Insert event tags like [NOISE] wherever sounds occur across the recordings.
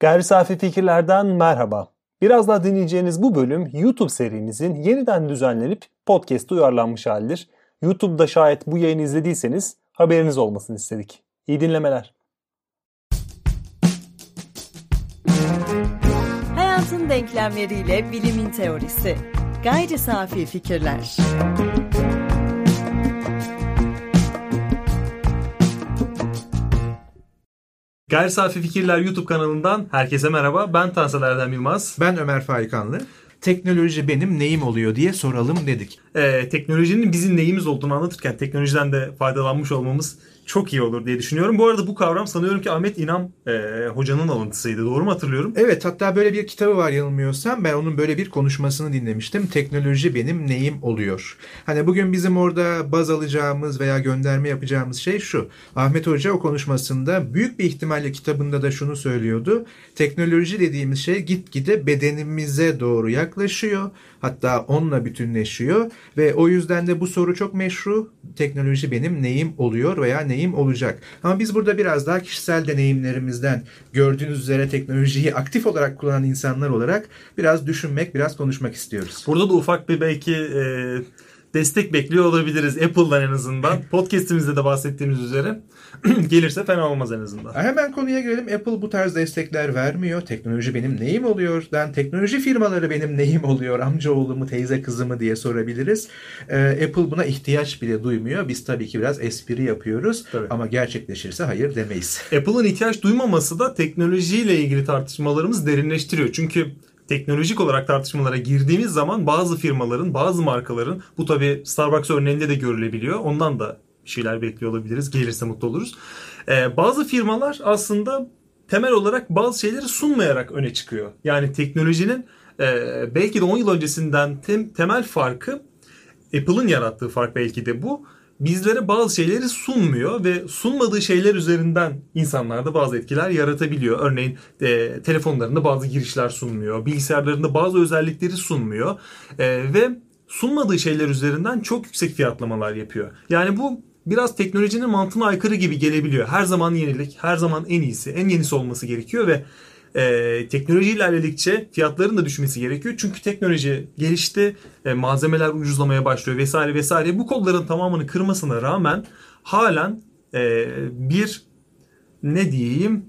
Gayri Safi Fikirlerden merhaba. Biraz daha dinleyeceğiniz bu bölüm YouTube serimizin yeniden düzenlenip podcast uyarlanmış halidir. YouTube'da şayet bu yayını izlediyseniz haberiniz olmasını istedik. İyi dinlemeler. Hayatın denklemleriyle bilimin teorisi. Gayri Safi Fikirler. Gayri Safi Fikirler YouTube kanalından herkese merhaba. Ben Tansel Erdem Yılmaz. Ben Ömer Faikanlı. Teknoloji benim neyim oluyor diye soralım dedik. Ee, teknolojinin bizim neyimiz olduğunu anlatırken teknolojiden de faydalanmış olmamız çok iyi olur diye düşünüyorum. Bu arada bu kavram sanıyorum ki Ahmet İnam e, hocanın alıntısıydı. Doğru mu hatırlıyorum? Evet hatta böyle bir kitabı var yanılmıyorsam ben onun böyle bir konuşmasını dinlemiştim. Teknoloji benim neyim oluyor. Hani bugün bizim orada baz alacağımız veya gönderme yapacağımız şey şu. Ahmet Hoca o konuşmasında büyük bir ihtimalle kitabında da şunu söylüyordu. Teknoloji dediğimiz şey gitgide bedenimize doğru yaklaşıyor. Hatta onunla bütünleşiyor ve o yüzden de bu soru çok meşru. Teknoloji benim neyim oluyor veya neyim olacak? Ama biz burada biraz daha kişisel deneyimlerimizden gördüğünüz üzere teknolojiyi aktif olarak kullanan insanlar olarak biraz düşünmek, biraz konuşmak istiyoruz. Burada da ufak bir belki e, destek bekliyor olabiliriz Apple'dan en azından. [LAUGHS] Podcast'imizde de bahsettiğimiz üzere. [CLEARS THROAT] Gelirse fena olmaz en azından. Hemen konuya gelelim. Apple bu tarz destekler vermiyor. Teknoloji benim neyim oluyor? Ben teknoloji firmaları benim neyim oluyor? Amca oğlumu, teyze kızımı diye sorabiliriz. Ee, Apple buna ihtiyaç bile duymuyor. Biz tabii ki biraz espri yapıyoruz. Tabii. Ama gerçekleşirse hayır demeyiz. [LAUGHS] Apple'ın ihtiyaç duymaması da teknolojiyle ilgili tartışmalarımız derinleştiriyor. Çünkü teknolojik olarak tartışmalara girdiğimiz zaman bazı firmaların, bazı markaların bu tabi Starbucks örneğinde de görülebiliyor. Ondan da bir şeyler bekliyor olabiliriz. Gelirse mutlu oluruz. Ee, bazı firmalar aslında temel olarak bazı şeyleri sunmayarak öne çıkıyor. Yani teknolojinin e, belki de 10 yıl öncesinden tem, temel farkı Apple'ın yarattığı fark belki de bu. Bizlere bazı şeyleri sunmuyor ve sunmadığı şeyler üzerinden insanlarda bazı etkiler yaratabiliyor. Örneğin e, telefonlarında bazı girişler sunmuyor, bilgisayarlarında bazı özellikleri sunmuyor e, ve sunmadığı şeyler üzerinden çok yüksek fiyatlamalar yapıyor. Yani bu biraz teknolojinin mantığına aykırı gibi gelebiliyor. Her zaman yenilik, her zaman en iyisi, en yenisi olması gerekiyor ve e, teknoloji ilerledikçe fiyatların da düşmesi gerekiyor. Çünkü teknoloji gelişti, e, malzemeler ucuzlamaya başlıyor vesaire vesaire. Bu kolların tamamını kırmasına rağmen halen e, bir ne diyeyim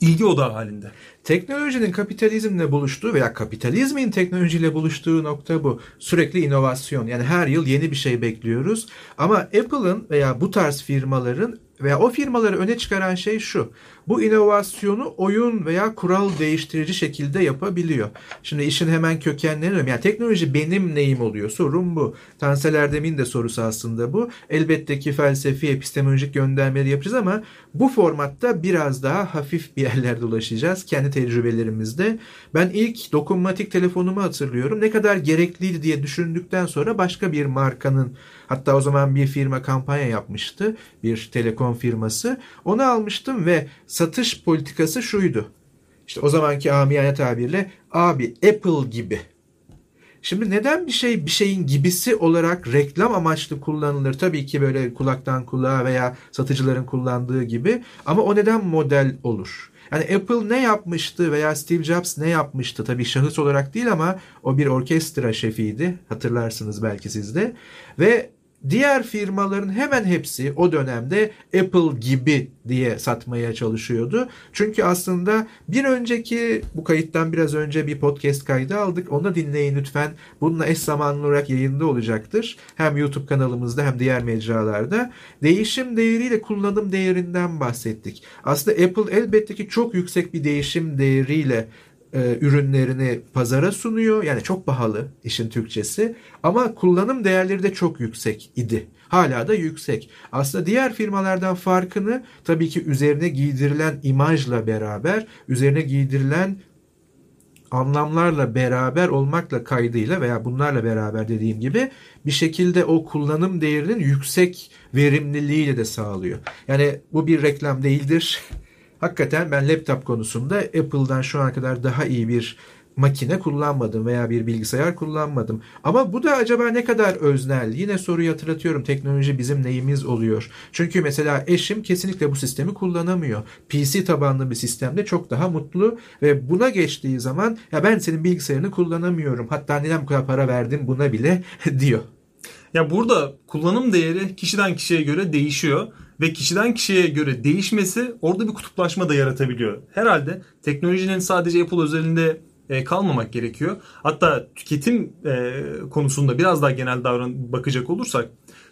ilgi odağı halinde. Teknolojinin kapitalizmle buluştuğu veya kapitalizmin teknolojiyle buluştuğu nokta bu. Sürekli inovasyon. Yani her yıl yeni bir şey bekliyoruz. Ama Apple'ın veya bu tarz firmaların veya o firmaları öne çıkaran şey şu. Bu inovasyonu oyun veya kural değiştirici şekilde yapabiliyor. Şimdi işin hemen kökenlerini yani teknoloji benim neyim oluyor? Sorun bu. Tansel Erdem'in de sorusu aslında bu. Elbette ki felsefi, epistemolojik göndermeleri yapacağız ama bu formatta biraz daha hafif bir yerlerde ulaşacağız. Kendi tecrübelerimizde. Ben ilk dokunmatik telefonumu hatırlıyorum. Ne kadar gerekliydi diye düşündükten sonra başka bir markanın hatta o zaman bir firma kampanya yapmıştı. Bir telekom firması. Onu almıştım ve satış politikası şuydu. İşte o zamanki amiyane tabirle abi Apple gibi. Şimdi neden bir şey bir şeyin gibisi olarak reklam amaçlı kullanılır? Tabii ki böyle kulaktan kulağa veya satıcıların kullandığı gibi ama o neden model olur? Yani Apple ne yapmıştı veya Steve Jobs ne yapmıştı? Tabii şahıs olarak değil ama o bir orkestra şefiydi. Hatırlarsınız belki siz de. Ve Diğer firmaların hemen hepsi o dönemde Apple gibi diye satmaya çalışıyordu. Çünkü aslında bir önceki bu kayıttan biraz önce bir podcast kaydı aldık. Onu dinleyin lütfen. Bununla eş zamanlı olarak yayında olacaktır. Hem YouTube kanalımızda hem diğer mecralarda. Değişim değeriyle kullanım değerinden bahsettik. Aslında Apple elbette ki çok yüksek bir değişim değeriyle e, ürünlerini pazara sunuyor. Yani çok pahalı işin Türkçesi ama kullanım değerleri de çok yüksek idi. Hala da yüksek. Aslında diğer firmalardan farkını tabii ki üzerine giydirilen imajla beraber, üzerine giydirilen anlamlarla beraber olmakla kaydıyla veya bunlarla beraber dediğim gibi bir şekilde o kullanım değerinin yüksek verimliliğiyle de sağlıyor. Yani bu bir reklam değildir. [LAUGHS] Hakikaten ben laptop konusunda Apple'dan şu ana kadar daha iyi bir makine kullanmadım veya bir bilgisayar kullanmadım. Ama bu da acaba ne kadar öznel? Yine soruyu hatırlatıyorum. Teknoloji bizim neyimiz oluyor? Çünkü mesela eşim kesinlikle bu sistemi kullanamıyor. PC tabanlı bir sistemde çok daha mutlu ve buna geçtiği zaman ya ben senin bilgisayarını kullanamıyorum. Hatta neden bu kadar para verdim buna bile [LAUGHS] diyor. Ya burada kullanım değeri kişiden kişiye göre değişiyor ve kişiden kişiye göre değişmesi orada bir kutuplaşma da yaratabiliyor. Herhalde teknolojinin sadece Apple özelinde e, kalmamak gerekiyor. Hatta tüketim e, konusunda biraz daha genel davran bakacak olursak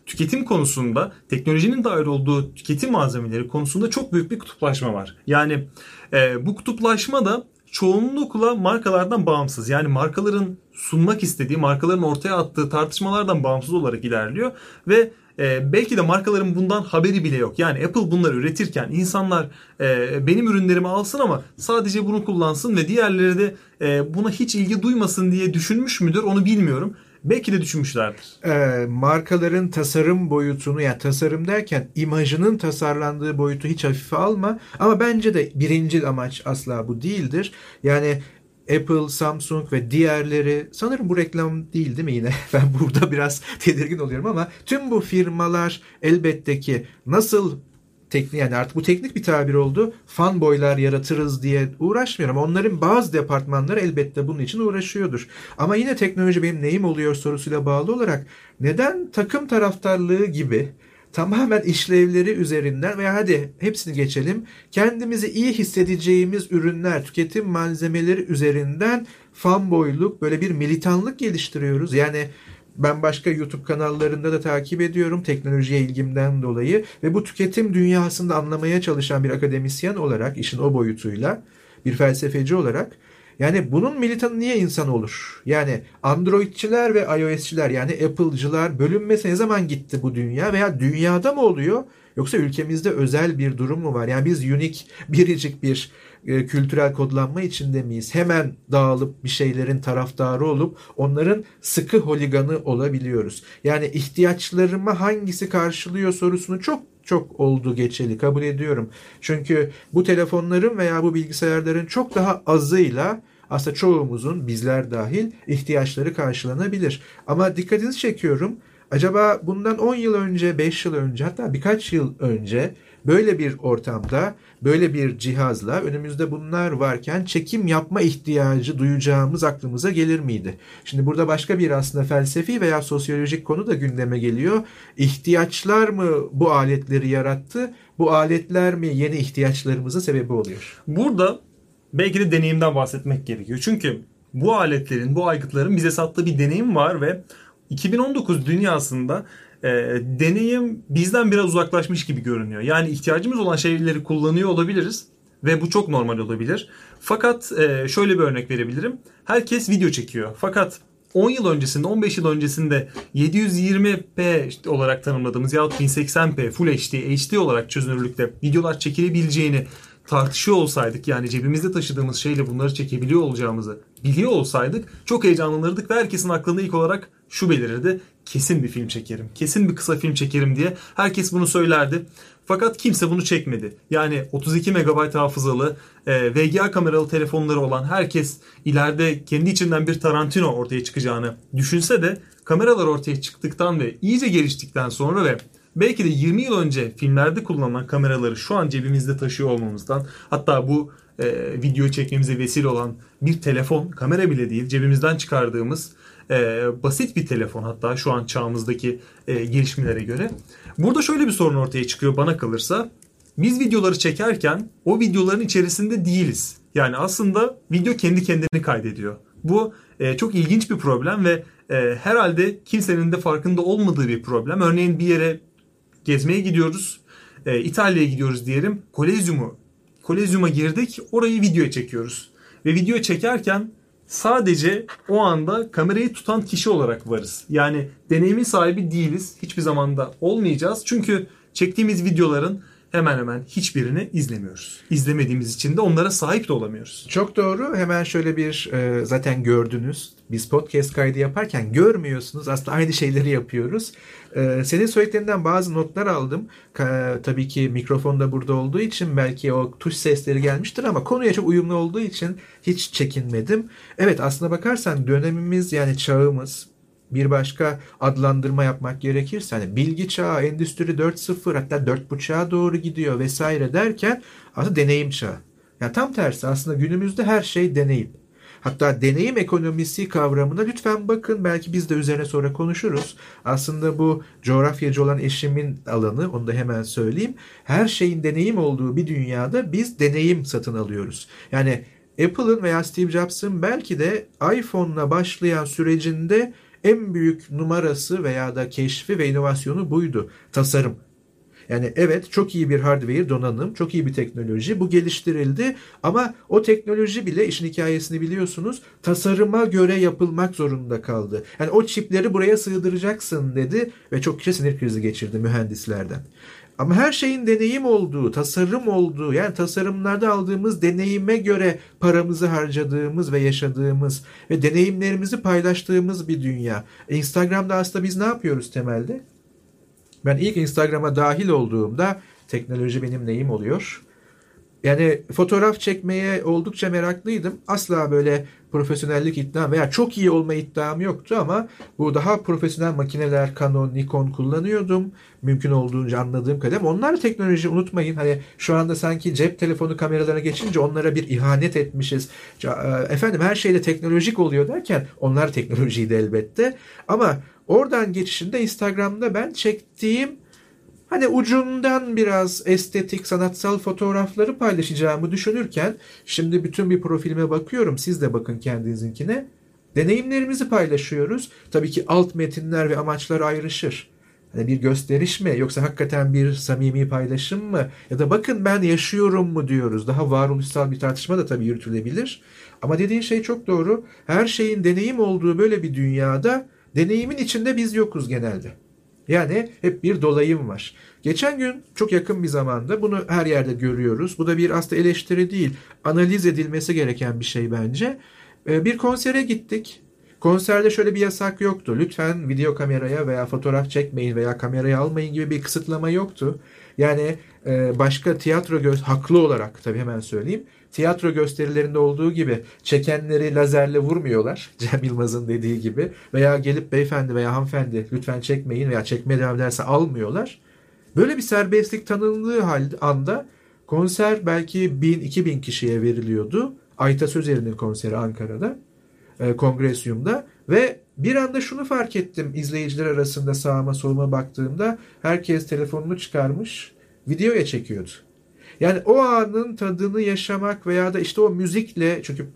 tüketim konusunda teknolojinin dair olduğu tüketim malzemeleri konusunda çok büyük bir kutuplaşma var. Yani e, bu kutuplaşma da çoğunlukla markalardan bağımsız. Yani markaların sunmak istediği, markaların ortaya attığı tartışmalardan bağımsız olarak ilerliyor ve e, belki de markaların bundan haberi bile yok. Yani Apple bunları üretirken insanlar e, benim ürünlerimi alsın ama sadece bunu kullansın ve diğerleri de e, buna hiç ilgi duymasın diye düşünmüş müdür onu bilmiyorum. Belki de düşünmüşlerdir. E, markaların tasarım boyutunu yani tasarım derken imajının tasarlandığı boyutu hiç hafife alma. Ama bence de birinci amaç asla bu değildir. Yani Apple, Samsung ve diğerleri sanırım bu reklam değil değil mi yine? [LAUGHS] Ben burada biraz tedirgin oluyorum ama tüm bu firmalar elbette ki nasıl teknik yani artık bu teknik bir tabir oldu. Fanboylar yaratırız diye uğraşmıyorum. Onların bazı departmanları elbette bunun için uğraşıyordur. Ama yine teknoloji benim neyim oluyor sorusuyla bağlı olarak neden takım taraftarlığı gibi tamamen işlevleri üzerinden veya hadi hepsini geçelim. Kendimizi iyi hissedeceğimiz ürünler, tüketim malzemeleri üzerinden fanboyluk, böyle bir militanlık geliştiriyoruz. Yani ben başka YouTube kanallarında da takip ediyorum teknolojiye ilgimden dolayı. Ve bu tüketim dünyasında anlamaya çalışan bir akademisyen olarak işin o boyutuyla bir felsefeci olarak yani bunun militanı niye insan olur? Yani Androidçiler ve iOS'çiler yani Apple'cılar bölünmesi ne zaman gitti bu dünya veya dünyada mı oluyor? Yoksa ülkemizde özel bir durum mu var? Yani biz unik, [LAUGHS] biricik bir e, kültürel kodlanma içinde miyiz? Hemen dağılıp bir şeylerin taraftarı olup onların sıkı holiganı olabiliyoruz. Yani ihtiyaçlarımı hangisi karşılıyor sorusunu çok çok oldu geçeli kabul ediyorum. Çünkü bu telefonların veya bu bilgisayarların çok daha azıyla aslında çoğumuzun bizler dahil ihtiyaçları karşılanabilir. Ama dikkatinizi çekiyorum. Acaba bundan 10 yıl önce, 5 yıl önce hatta birkaç yıl önce böyle bir ortamda, böyle bir cihazla önümüzde bunlar varken çekim yapma ihtiyacı duyacağımız aklımıza gelir miydi? Şimdi burada başka bir aslında felsefi veya sosyolojik konu da gündeme geliyor. İhtiyaçlar mı bu aletleri yarattı? Bu aletler mi yeni ihtiyaçlarımızın sebebi oluyor? Burada belki de deneyimden bahsetmek gerekiyor. Çünkü bu aletlerin, bu aygıtların bize sattığı bir deneyim var ve 2019 dünyasında e, deneyim bizden biraz uzaklaşmış gibi görünüyor. Yani ihtiyacımız olan şeyleri kullanıyor olabiliriz ve bu çok normal olabilir. Fakat e, şöyle bir örnek verebilirim. Herkes video çekiyor. Fakat 10 yıl öncesinde, 15 yıl öncesinde 720p olarak tanımladığımız yahut 1080p, Full HD, HD olarak çözünürlükte videolar çekilebileceğini tartışıyor olsaydık yani cebimizde taşıdığımız şeyle bunları çekebiliyor olacağımızı biliyor olsaydık çok heyecanlanırdık ve herkesin aklında ilk olarak şu belirirdi. Kesin bir film çekerim. Kesin bir kısa film çekerim diye herkes bunu söylerdi. Fakat kimse bunu çekmedi. Yani 32 MB hafızalı e, VGA kameralı telefonları olan herkes ileride kendi içinden bir Tarantino ortaya çıkacağını düşünse de kameralar ortaya çıktıktan ve iyice geliştikten sonra ve belki de 20 yıl önce filmlerde kullanılan kameraları şu an cebimizde taşıyor olmamızdan hatta bu e, video çekmemize vesile olan bir telefon kamera bile değil cebimizden çıkardığımız e, basit bir telefon hatta şu an çağımızdaki e, gelişmelere göre. Burada şöyle bir sorun ortaya çıkıyor bana kalırsa. Biz videoları çekerken o videoların içerisinde değiliz. Yani aslında video kendi kendini kaydediyor. Bu e, çok ilginç bir problem ve e, herhalde kimsenin de farkında olmadığı bir problem. Örneğin bir yere gezmeye gidiyoruz. E, İtalya'ya gidiyoruz diyelim. Kolezyumu Kolezyum'a girdik. Orayı videoya çekiyoruz. Ve video çekerken sadece o anda kamerayı tutan kişi olarak varız. Yani deneyimin sahibi değiliz. Hiçbir zamanda olmayacağız. Çünkü çektiğimiz videoların hemen hemen hiçbirini izlemiyoruz. İzlemediğimiz için de onlara sahip de olamıyoruz. Çok doğru. Hemen şöyle bir e, zaten gördünüz. Biz podcast kaydı yaparken görmüyorsunuz. Aslında aynı şeyleri yapıyoruz. E, senin söylediklerinden bazı notlar aldım. Ka, tabii ki mikrofon da burada olduğu için belki o tuş sesleri gelmiştir ama konuya çok uyumlu olduğu için hiç çekinmedim. Evet aslına bakarsan dönemimiz yani çağımız bir başka adlandırma yapmak gerekirse hani bilgi çağı, endüstri 4.0 hatta 4.5'a doğru gidiyor vesaire derken aslında deneyim çağı. Yani tam tersi aslında günümüzde her şey deneyim. Hatta deneyim ekonomisi kavramına lütfen bakın belki biz de üzerine sonra konuşuruz. Aslında bu coğrafyacı olan eşimin alanı onu da hemen söyleyeyim. Her şeyin deneyim olduğu bir dünyada biz deneyim satın alıyoruz. Yani Apple'ın veya Steve Jobs'ın belki de iPhone'la başlayan sürecinde en büyük numarası veya da keşfi ve inovasyonu buydu. Tasarım. Yani evet çok iyi bir hardware donanım, çok iyi bir teknoloji. Bu geliştirildi ama o teknoloji bile işin hikayesini biliyorsunuz tasarıma göre yapılmak zorunda kaldı. Yani o çipleri buraya sığdıracaksın dedi ve çok kişi sinir krizi geçirdi mühendislerden. Ama her şeyin deneyim olduğu, tasarım olduğu, yani tasarımlarda aldığımız deneyime göre paramızı harcadığımız ve yaşadığımız ve deneyimlerimizi paylaştığımız bir dünya. Instagram'da aslında biz ne yapıyoruz temelde? Ben ilk Instagram'a dahil olduğumda teknoloji benim neyim oluyor? Yani fotoğraf çekmeye oldukça meraklıydım. Asla böyle profesyonellik iddiam veya çok iyi olma iddiam yoktu ama bu daha profesyonel makineler Canon, Nikon kullanıyordum. Mümkün olduğunca anladığım kadar. Onlar teknoloji unutmayın. Hani şu anda sanki cep telefonu kameralarına geçince onlara bir ihanet etmişiz. E, efendim her şeyde teknolojik oluyor derken onlar teknolojiydi elbette. Ama oradan geçişinde Instagram'da ben çektiğim hani ucundan biraz estetik, sanatsal fotoğrafları paylaşacağımı düşünürken şimdi bütün bir profilime bakıyorum. Siz de bakın kendinizinkine. Deneyimlerimizi paylaşıyoruz. Tabii ki alt metinler ve amaçlar ayrışır. Hani bir gösteriş mi yoksa hakikaten bir samimi paylaşım mı ya da bakın ben yaşıyorum mu diyoruz. Daha varoluşsal bir tartışma da tabii yürütülebilir. Ama dediğin şey çok doğru. Her şeyin deneyim olduğu böyle bir dünyada deneyimin içinde biz yokuz genelde. Yani hep bir dolayım var. Geçen gün çok yakın bir zamanda bunu her yerde görüyoruz. Bu da bir aslında eleştiri değil, analiz edilmesi gereken bir şey bence. Ee, bir konsere gittik. Konserde şöyle bir yasak yoktu. Lütfen video kameraya veya fotoğraf çekmeyin veya kameraya almayın gibi bir kısıtlama yoktu. Yani başka tiyatro göz haklı olarak tabii hemen söyleyeyim. Tiyatro gösterilerinde olduğu gibi çekenleri lazerle vurmuyorlar. [LAUGHS] Cem Yılmaz'ın dediği gibi. Veya gelip beyefendi veya hanımefendi lütfen çekmeyin veya çekmeye devam ederse almıyorlar. Böyle bir serbestlik tanındığı anda konser belki 1000-2000 kişiye veriliyordu. Ayta Sözer'in konseri Ankara'da, e, kongresyumda ve bir anda şunu fark ettim izleyiciler arasında sağıma soluma baktığımda herkes telefonunu çıkarmış videoya çekiyordu. Yani o anın tadını yaşamak veya da işte o müzikle çünkü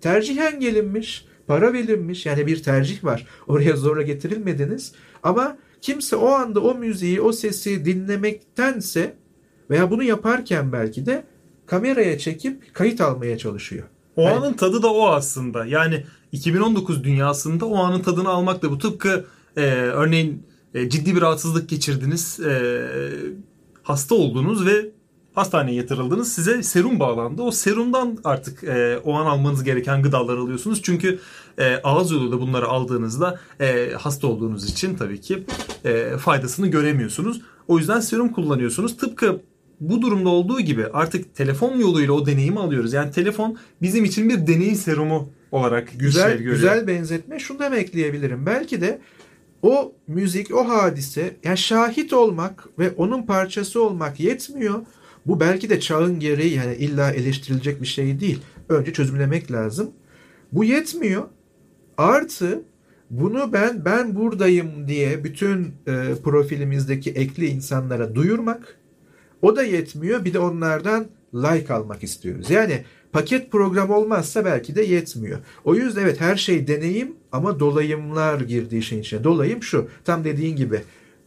tercihen gelinmiş, para verilmiş yani bir tercih var. Oraya zorla getirilmediniz ama kimse o anda o müziği, o sesi dinlemektense veya bunu yaparken belki de kameraya çekip kayıt almaya çalışıyor. O yani, anın tadı da o aslında. Yani 2019 dünyasında o anın tadını almak da bu. Tıpkı e, örneğin e, ciddi bir rahatsızlık geçirdiniz, e, hasta oldunuz ve hastaneye yatırıldınız. Size serum bağlandı. O serumdan artık e, o an almanız gereken gıdalar alıyorsunuz. Çünkü e, ağız yoluyla bunları aldığınızda e, hasta olduğunuz için tabii ki e, faydasını göremiyorsunuz. O yüzden serum kullanıyorsunuz. Tıpkı bu durumda olduğu gibi artık telefon yoluyla o deneyimi alıyoruz. Yani telefon bizim için bir deney serumu olarak güzel. Güzel benzetme. Şunu da ekleyebilirim. Belki de o müzik, o hadise yani şahit olmak ve onun parçası olmak yetmiyor. Bu belki de çağın gereği yani illa eleştirilecek bir şey değil. Önce çözümlemek lazım. Bu yetmiyor. Artı bunu ben ben buradayım diye bütün e, profilimizdeki ekli insanlara duyurmak o da yetmiyor. Bir de onlardan like almak istiyoruz. Yani paket program olmazsa belki de yetmiyor. O yüzden evet her şey deneyim ama dolayımlar girdi işin içine. Dolayım şu tam dediğin gibi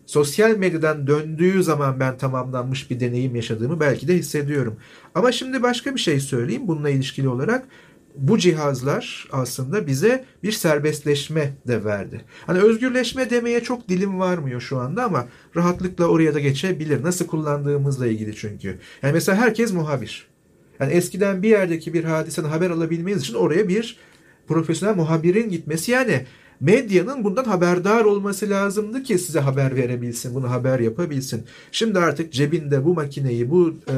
sosyal medyadan döndüğü zaman ben tamamlanmış bir deneyim yaşadığımı belki de hissediyorum. Ama şimdi başka bir şey söyleyeyim bununla ilişkili olarak. bu cihazlar aslında bize bir serbestleşme de verdi. Hani özgürleşme demeye çok dilim varmıyor şu anda ama rahatlıkla oraya da geçebilir. Nasıl kullandığımızla ilgili çünkü. Yani mesela herkes muhabir. Yani eskiden bir yerdeki bir hadiseden haber alabilmeniz için oraya bir profesyonel muhabirin gitmesi yani medyanın bundan haberdar olması lazımdı ki size haber verebilsin, bunu haber yapabilsin. Şimdi artık cebinde bu makineyi, bu e,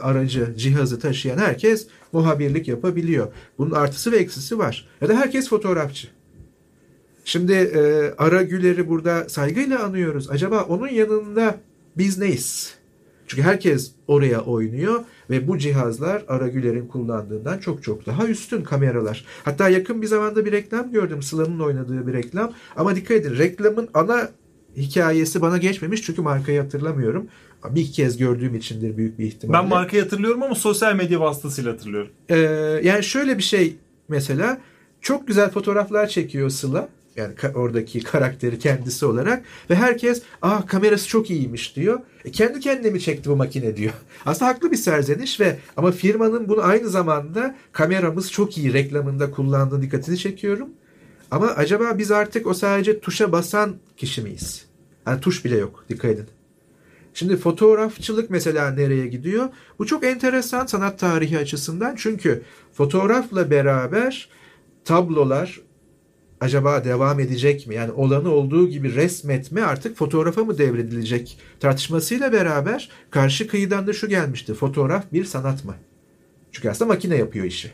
aracı, cihazı taşıyan herkes muhabirlik yapabiliyor. Bunun artısı ve eksisi var. Ya da herkes fotoğrafçı. Şimdi e, Ara Güler'i burada saygıyla anıyoruz. Acaba onun yanında biz neyiz? Çünkü herkes oraya oynuyor ve bu cihazlar Aragüler'in kullandığından çok çok daha üstün kameralar. Hatta yakın bir zamanda bir reklam gördüm. Sıla'nın oynadığı bir reklam. Ama dikkat edin reklamın ana hikayesi bana geçmemiş çünkü markayı hatırlamıyorum. Bir iki kez gördüğüm içindir büyük bir ihtimalle. Ben markayı hatırlıyorum ama sosyal medya vasıtasıyla hatırlıyorum. Ee, yani şöyle bir şey mesela çok güzel fotoğraflar çekiyor Sıla. Yani oradaki karakteri kendisi olarak ve herkes ah kamerası çok iyiymiş diyor. E, kendi kendine mi çekti bu makine diyor. [LAUGHS] Aslında haklı bir serzeniş ve ama firmanın bunu aynı zamanda kameramız çok iyi reklamında kullandığı dikkatini çekiyorum. Ama acaba biz artık o sadece tuşa basan kişi miyiz? Yani tuş bile yok dikkat edin. Şimdi fotoğrafçılık mesela nereye gidiyor? Bu çok enteresan sanat tarihi açısından çünkü fotoğrafla beraber tablolar, acaba devam edecek mi? Yani olanı olduğu gibi resmetme artık fotoğrafa mı devredilecek tartışmasıyla beraber karşı kıyıdan da şu gelmişti. Fotoğraf bir sanat mı? Çünkü aslında makine yapıyor işi.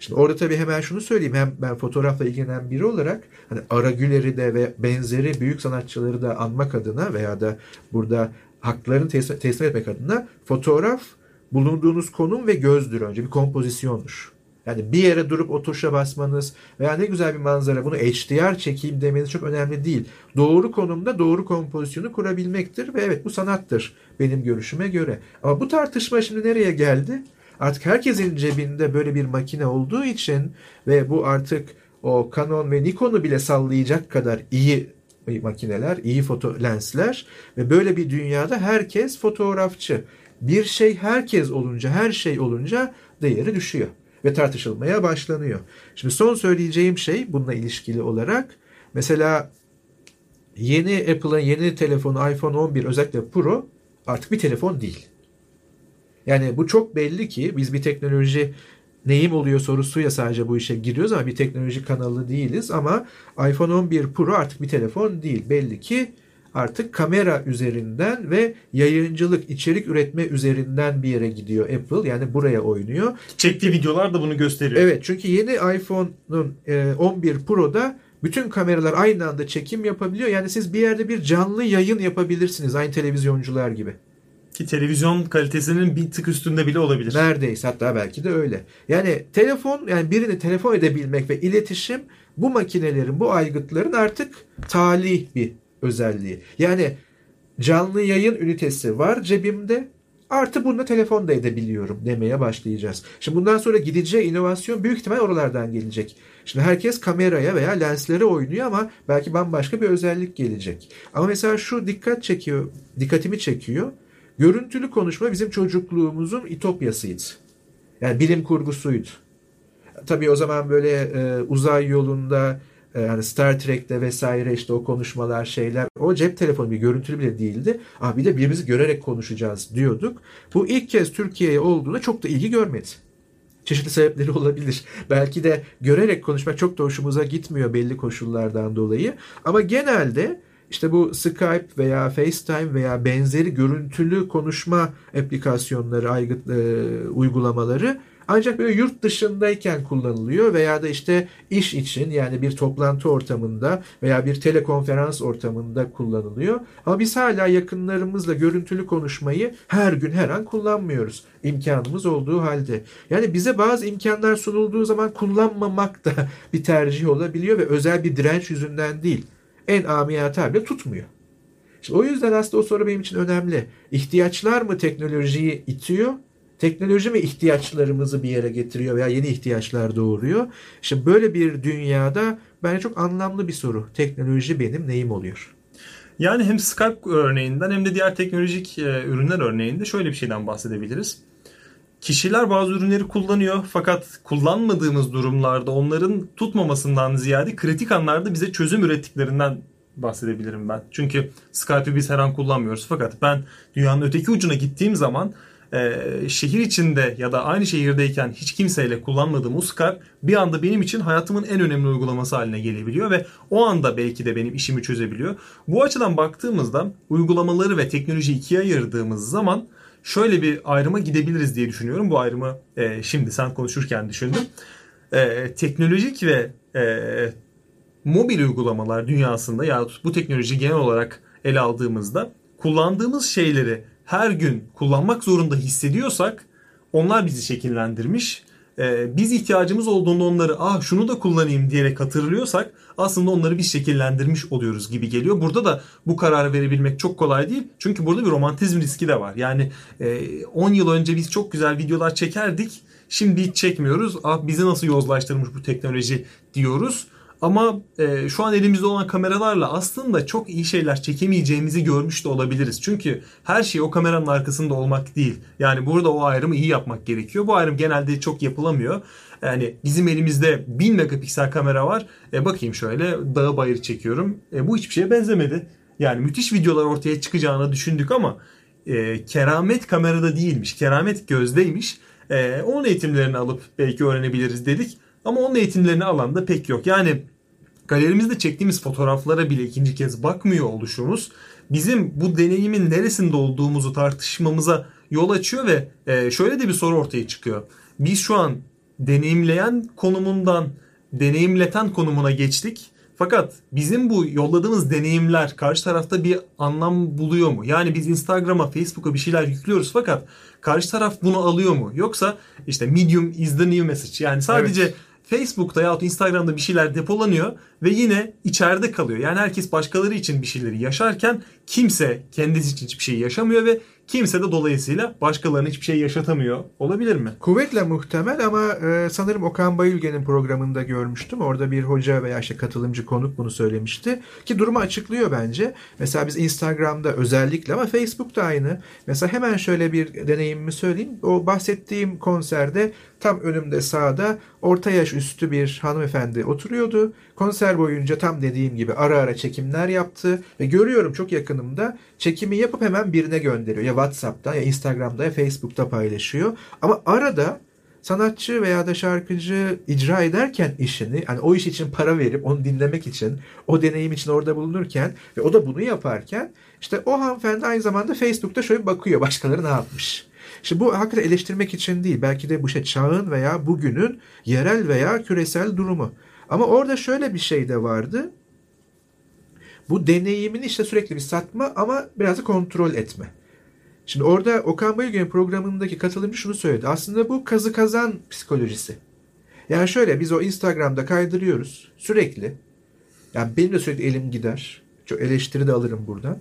Şimdi orada tabii hemen şunu söyleyeyim. Hem ben fotoğrafla ilgilenen biri olarak hani Ara Güler'i de ve benzeri büyük sanatçıları da anmak adına veya da burada haklarını teslim, teslim etmek adına fotoğraf bulunduğunuz konum ve gözdür önce bir kompozisyondur. Yani bir yere durup o tuşa basmanız veya ne güzel bir manzara bunu HDR çekeyim demeniz çok önemli değil. Doğru konumda doğru kompozisyonu kurabilmektir ve evet bu sanattır benim görüşüme göre. Ama bu tartışma şimdi nereye geldi? Artık herkesin cebinde böyle bir makine olduğu için ve bu artık o Canon ve Nikon'u bile sallayacak kadar iyi makineler, iyi foto lensler ve böyle bir dünyada herkes fotoğrafçı. Bir şey herkes olunca, her şey olunca değeri düşüyor ve tartışılmaya başlanıyor. Şimdi son söyleyeceğim şey bununla ilişkili olarak mesela yeni Apple'ın yeni telefonu iPhone 11 özellikle Pro artık bir telefon değil. Yani bu çok belli ki biz bir teknoloji neyim oluyor sorusuyla sadece bu işe giriyoruz ama bir teknoloji kanalı değiliz ama iPhone 11 Pro artık bir telefon değil. Belli ki artık kamera üzerinden ve yayıncılık, içerik üretme üzerinden bir yere gidiyor Apple. Yani buraya oynuyor. Çektiği videolar da bunu gösteriyor. Evet çünkü yeni iPhone'un 11 e, Pro'da bütün kameralar aynı anda çekim yapabiliyor. Yani siz bir yerde bir canlı yayın yapabilirsiniz aynı televizyoncular gibi. Ki televizyon kalitesinin bir tık üstünde bile olabilir. Neredeyse hatta belki de öyle. Yani telefon yani birini telefon edebilmek ve iletişim bu makinelerin, bu aygıtların artık talih bir özelliği. Yani canlı yayın ünitesi var cebimde. Artı bununla telefon da edebiliyorum demeye başlayacağız. Şimdi bundan sonra gideceği inovasyon büyük ihtimal oralardan gelecek. Şimdi herkes kameraya veya lenslere oynuyor ama belki bambaşka bir özellik gelecek. Ama mesela şu dikkat çekiyor, dikkatimi çekiyor. Görüntülü konuşma bizim çocukluğumuzun itopyasıydı. Yani bilim kurgusuydu. Tabii o zaman böyle e, uzay yolunda yani Star Trek'te vesaire işte o konuşmalar şeyler o cep telefonu bir görüntülü bile değildi. Ama bir de birbirimizi görerek konuşacağız diyorduk. Bu ilk kez Türkiye'ye olduğunda çok da ilgi görmedi. Çeşitli sebepleri [LAUGHS] olabilir. Belki de görerek konuşmak çok da hoşumuza gitmiyor belli koşullardan dolayı. Ama genelde işte bu Skype veya FaceTime veya benzeri görüntülü konuşma aplikasyonları, aygıt, e, uygulamaları ancak böyle yurt dışındayken kullanılıyor veya da işte iş için yani bir toplantı ortamında veya bir telekonferans ortamında kullanılıyor. Ama biz hala yakınlarımızla görüntülü konuşmayı her gün her an kullanmıyoruz. İmkanımız olduğu halde. Yani bize bazı imkanlar sunulduğu zaman kullanmamak da [LAUGHS] bir tercih olabiliyor ve özel bir direnç yüzünden değil. En amiyat tabirle tutmuyor. İşte o yüzden aslında o soru benim için önemli. İhtiyaçlar mı teknolojiyi itiyor Teknoloji mi ihtiyaçlarımızı bir yere getiriyor veya yeni ihtiyaçlar doğuruyor? Şimdi böyle bir dünyada bence çok anlamlı bir soru. Teknoloji benim neyim oluyor? Yani hem Skype örneğinden hem de diğer teknolojik e, ürünler örneğinde şöyle bir şeyden bahsedebiliriz. kişiler bazı ürünleri kullanıyor fakat kullanmadığımız durumlarda onların tutmamasından ziyade kritik anlarda bize çözüm ürettiklerinden bahsedebilirim ben. Çünkü Skype'ı biz her an kullanmıyoruz fakat ben dünyanın öteki ucuna gittiğim zaman e, şehir içinde ya da aynı şehirdeyken hiç kimseyle kullanmadığım Skype bir anda benim için hayatımın en önemli uygulaması haline gelebiliyor ve o anda belki de benim işimi çözebiliyor. Bu açıdan baktığımızda uygulamaları ve teknoloji ikiye ayırdığımız zaman şöyle bir ayrıma gidebiliriz diye düşünüyorum. Bu ayrımı e, şimdi sen konuşurken düşündüm. E, teknolojik ve e, mobil uygulamalar dünyasında ya bu teknoloji genel olarak ele aldığımızda kullandığımız şeyleri her gün kullanmak zorunda hissediyorsak onlar bizi şekillendirmiş. Ee, biz ihtiyacımız olduğunda onları ah şunu da kullanayım diyerek hatırlıyorsak aslında onları biz şekillendirmiş oluyoruz gibi geliyor. Burada da bu kararı verebilmek çok kolay değil. Çünkü burada bir romantizm riski de var. Yani 10 e, yıl önce biz çok güzel videolar çekerdik. Şimdi hiç çekmiyoruz. Ah bizi nasıl yozlaştırmış bu teknoloji diyoruz. Ama e, şu an elimizde olan kameralarla aslında çok iyi şeyler çekemeyeceğimizi görmüş de olabiliriz. Çünkü her şey o kameranın arkasında olmak değil. Yani burada o ayrımı iyi yapmak gerekiyor. Bu ayrım genelde çok yapılamıyor. Yani bizim elimizde 1000 megapiksel kamera var. E bakayım şöyle dağı bayır çekiyorum. E, bu hiçbir şeye benzemedi. Yani müthiş videolar ortaya çıkacağını düşündük ama e, keramet kamerada değilmiş. Keramet gözdeymiş. E, onun eğitimlerini alıp belki öğrenebiliriz dedik. Ama onun eğitimlerini alan da pek yok. Yani galerimizde çektiğimiz fotoğraflara bile ikinci kez bakmıyor oluşumuz bizim bu deneyimin neresinde olduğumuzu tartışmamıza yol açıyor ve e, şöyle de bir soru ortaya çıkıyor. Biz şu an deneyimleyen konumundan deneyimleten konumuna geçtik. Fakat bizim bu yolladığımız deneyimler karşı tarafta bir anlam buluyor mu? Yani biz Instagram'a, Facebook'a bir şeyler yüklüyoruz fakat karşı taraf bunu alıyor mu? Yoksa işte medium is the new message. Yani sadece evet. Facebook'ta yahut Instagram'da bir şeyler depolanıyor ve yine içeride kalıyor. Yani herkes başkaları için bir şeyleri yaşarken kimse kendisi için hiçbir şey yaşamıyor ve kimse de dolayısıyla başkalarına hiçbir şey yaşatamıyor. Olabilir mi? Kuvvetle muhtemel ama e, sanırım Okan Bayülgen'in programında görmüştüm. Orada bir hoca veya işte katılımcı konuk bunu söylemişti. Ki durumu açıklıyor bence. Mesela biz Instagram'da özellikle ama Facebook'ta aynı. Mesela hemen şöyle bir deneyimimi söyleyeyim. O bahsettiğim konserde tam önümde sağda orta yaş üstü bir hanımefendi oturuyordu. Konser boyunca tam dediğim gibi ara ara çekimler yaptı ve görüyorum çok yakınımda çekimi yapıp hemen birine gönderiyor. Ya WhatsApp'ta ya Instagram'da ya Facebook'ta paylaşıyor. Ama arada sanatçı veya da şarkıcı icra ederken işini hani o iş için para verip onu dinlemek için o deneyim için orada bulunurken ve o da bunu yaparken işte o hanımefendi aynı zamanda Facebook'ta şöyle bakıyor başkaları ne yapmış. Şimdi bu hakikaten eleştirmek için değil. Belki de bu şey çağın veya bugünün yerel veya küresel durumu. Ama orada şöyle bir şey de vardı. Bu deneyimini işte sürekli bir satma ama biraz da kontrol etme. Şimdi orada Okan Bayülgen programındaki katılımcı şunu söyledi. Aslında bu kazı kazan psikolojisi. Yani şöyle biz o Instagram'da kaydırıyoruz sürekli. Yani benim de sürekli elim gider. Çok eleştiri de alırım buradan.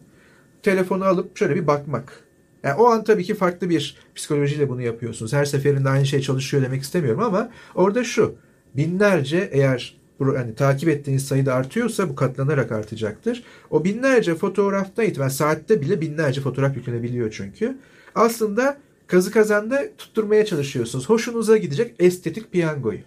Telefonu alıp şöyle bir bakmak. Yani o an tabii ki farklı bir psikolojiyle bunu yapıyorsunuz. Her seferinde aynı şey çalışıyor demek istemiyorum ama orada şu. Binlerce eğer yani takip ettiğiniz sayıda artıyorsa bu katlanarak artacaktır. O binlerce fotoğraftan itibaren saatte bile binlerce fotoğraf yüklenebiliyor çünkü. Aslında kazı kazanda tutturmaya çalışıyorsunuz. Hoşunuza gidecek estetik piyangoyu.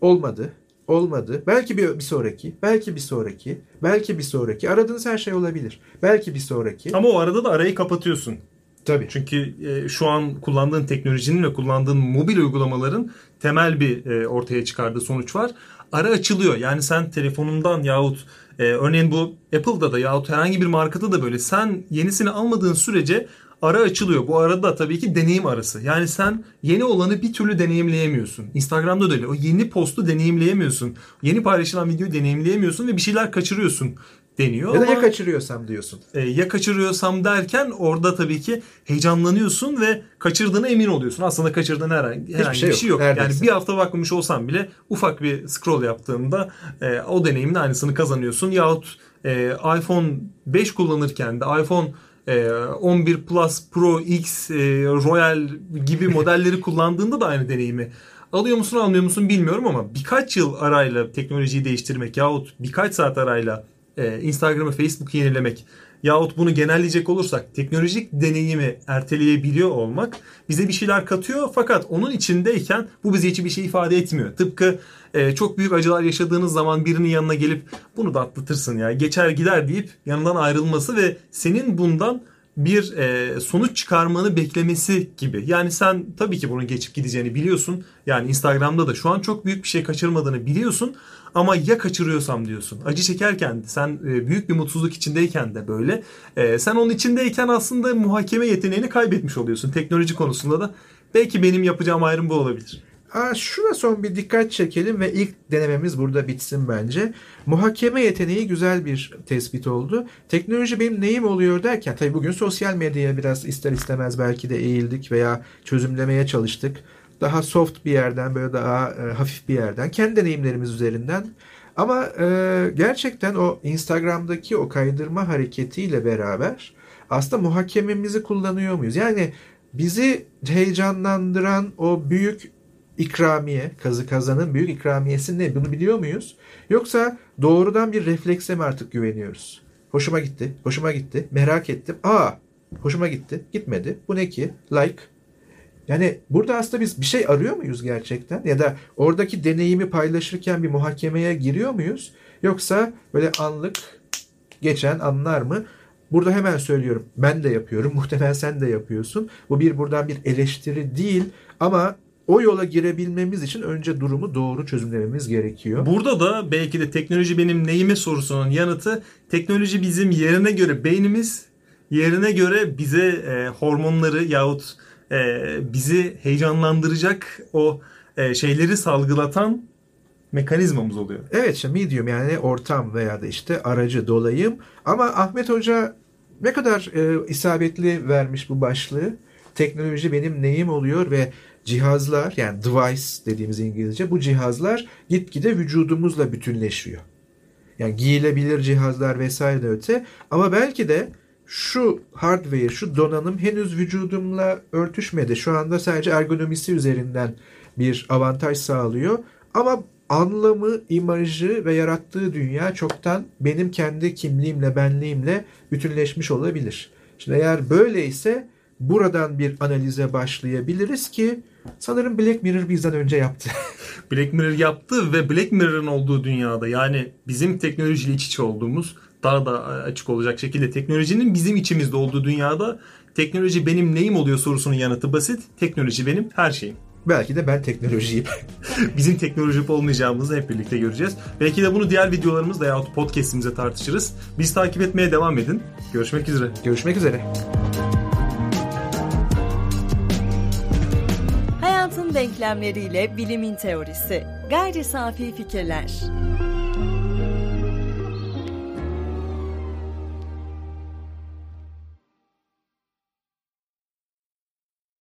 Olmadı. Olmadı. Belki bir, bir sonraki, belki bir sonraki, belki bir sonraki. Aradığınız her şey olabilir. Belki bir sonraki. Ama o arada da arayı kapatıyorsun. Tabii. Çünkü e, şu an kullandığın teknolojinin ve kullandığın mobil uygulamaların temel bir e, ortaya çıkardığı sonuç var. Ara açılıyor. Yani sen telefonundan yahut e, örneğin bu Apple'da da yahut herhangi bir markada da böyle sen yenisini almadığın sürece ara açılıyor. Bu arada tabii ki deneyim arası. Yani sen yeni olanı bir türlü deneyimleyemiyorsun. Instagram'da da öyle. O yeni postu deneyimleyemiyorsun. Yeni paylaşılan videoyu deneyimleyemiyorsun ve bir şeyler kaçırıyorsun deniyor. Ya da ama, ya kaçırıyorsam diyorsun. E, ya kaçırıyorsam derken orada tabii ki heyecanlanıyorsun ve kaçırdığına emin oluyorsun. Aslında kaçırdığın herhangi, herhangi şey bir şey yok. yok. Yani bir hafta bakmamış olsam bile ufak bir scroll yaptığında e, o deneyimin aynısını kazanıyorsun. Yahut e, iPhone 5 kullanırken de iPhone 11 e, Plus Pro X e, Royal gibi [LAUGHS] modelleri kullandığında da aynı deneyimi alıyor musun almıyor musun bilmiyorum ama birkaç yıl arayla teknolojiyi değiştirmek yahut birkaç saat arayla e, Instagram'ı, Facebook'u yenilemek yahut bunu genelleyecek olursak teknolojik deneyimi erteleyebiliyor olmak bize bir şeyler katıyor fakat onun içindeyken bu bize hiçbir şey ifade etmiyor. Tıpkı e, çok büyük acılar yaşadığınız zaman birinin yanına gelip bunu da atlatırsın ya geçer gider deyip yanından ayrılması ve senin bundan bir e, sonuç çıkarmanı beklemesi gibi. Yani sen tabii ki bunun geçip gideceğini biliyorsun. Yani Instagram'da da şu an çok büyük bir şey kaçırmadığını biliyorsun. Ama ya kaçırıyorsam diyorsun. Acı çekerken sen e, büyük bir mutsuzluk içindeyken de böyle. E, sen onun içindeyken aslında muhakeme yeteneğini kaybetmiş oluyorsun. Teknoloji konusunda da. Belki benim yapacağım ayrım bu olabilir. Aa, şuna son bir dikkat çekelim ve ilk denememiz burada bitsin bence. Muhakeme yeteneği güzel bir tespit oldu. Teknoloji benim neyim oluyor derken tabii bugün sosyal medyaya biraz ister istemez belki de eğildik veya çözümlemeye çalıştık. Daha soft bir yerden böyle daha e, hafif bir yerden kendi deneyimlerimiz üzerinden. Ama e, gerçekten o Instagram'daki o kaydırma hareketiyle beraber aslında muhakememizi kullanıyor muyuz? Yani bizi heyecanlandıran o büyük ikramiye, kazı kazanın büyük ikramiyesi ne? Bunu biliyor muyuz? Yoksa doğrudan bir reflekse mi artık güveniyoruz? Hoşuma gitti, hoşuma gitti, merak ettim. Aa, hoşuma gitti, gitmedi. Bu ne ki? Like. Yani burada aslında biz bir şey arıyor muyuz gerçekten? Ya da oradaki deneyimi paylaşırken bir muhakemeye giriyor muyuz? Yoksa böyle anlık geçen anlar mı? Burada hemen söylüyorum. Ben de yapıyorum. [LAUGHS] Muhtemelen sen de yapıyorsun. Bu bir buradan bir eleştiri değil ama o yola girebilmemiz için önce durumu doğru çözümlememiz gerekiyor. Burada da belki de teknoloji benim neyime sorusunun yanıtı teknoloji bizim yerine göre beynimiz yerine göre bize e, hormonları yahut bizi heyecanlandıracak o e, şeyleri salgılatan mekanizmamız oluyor. Evet işte medium yani ortam veya da işte aracı dolayım. Ama Ahmet Hoca ne kadar e, isabetli vermiş bu başlığı. Teknoloji benim neyim oluyor ve cihazlar yani device dediğimiz İngilizce bu cihazlar gitgide vücudumuzla bütünleşiyor. Yani giyilebilir cihazlar vesaire de öte ama belki de şu hardware, şu donanım henüz vücudumla örtüşmedi. Şu anda sadece ergonomisi üzerinden bir avantaj sağlıyor. Ama anlamı, imajı ve yarattığı dünya çoktan benim kendi kimliğimle, benliğimle bütünleşmiş olabilir. Şimdi eğer böyleyse buradan bir analize başlayabiliriz ki sanırım Black Mirror bizden önce yaptı. [LAUGHS] Black Mirror yaptı ve Black Mirror'ın olduğu dünyada yani bizim teknolojiyle iç içe olduğumuz daha da açık olacak şekilde teknolojinin bizim içimizde olduğu dünyada teknoloji benim neyim oluyor sorusunun yanıtı basit. Teknoloji benim her şeyim. Belki de ben teknolojiyim. [LAUGHS] Bizim teknolojik olmayacağımızı hep birlikte göreceğiz. Belki de bunu diğer videolarımızda yahut podcastimize tartışırız. Biz takip etmeye devam edin. Görüşmek üzere. Görüşmek üzere. Hayatın denklemleriyle bilimin teorisi. Gayri safi fikirler.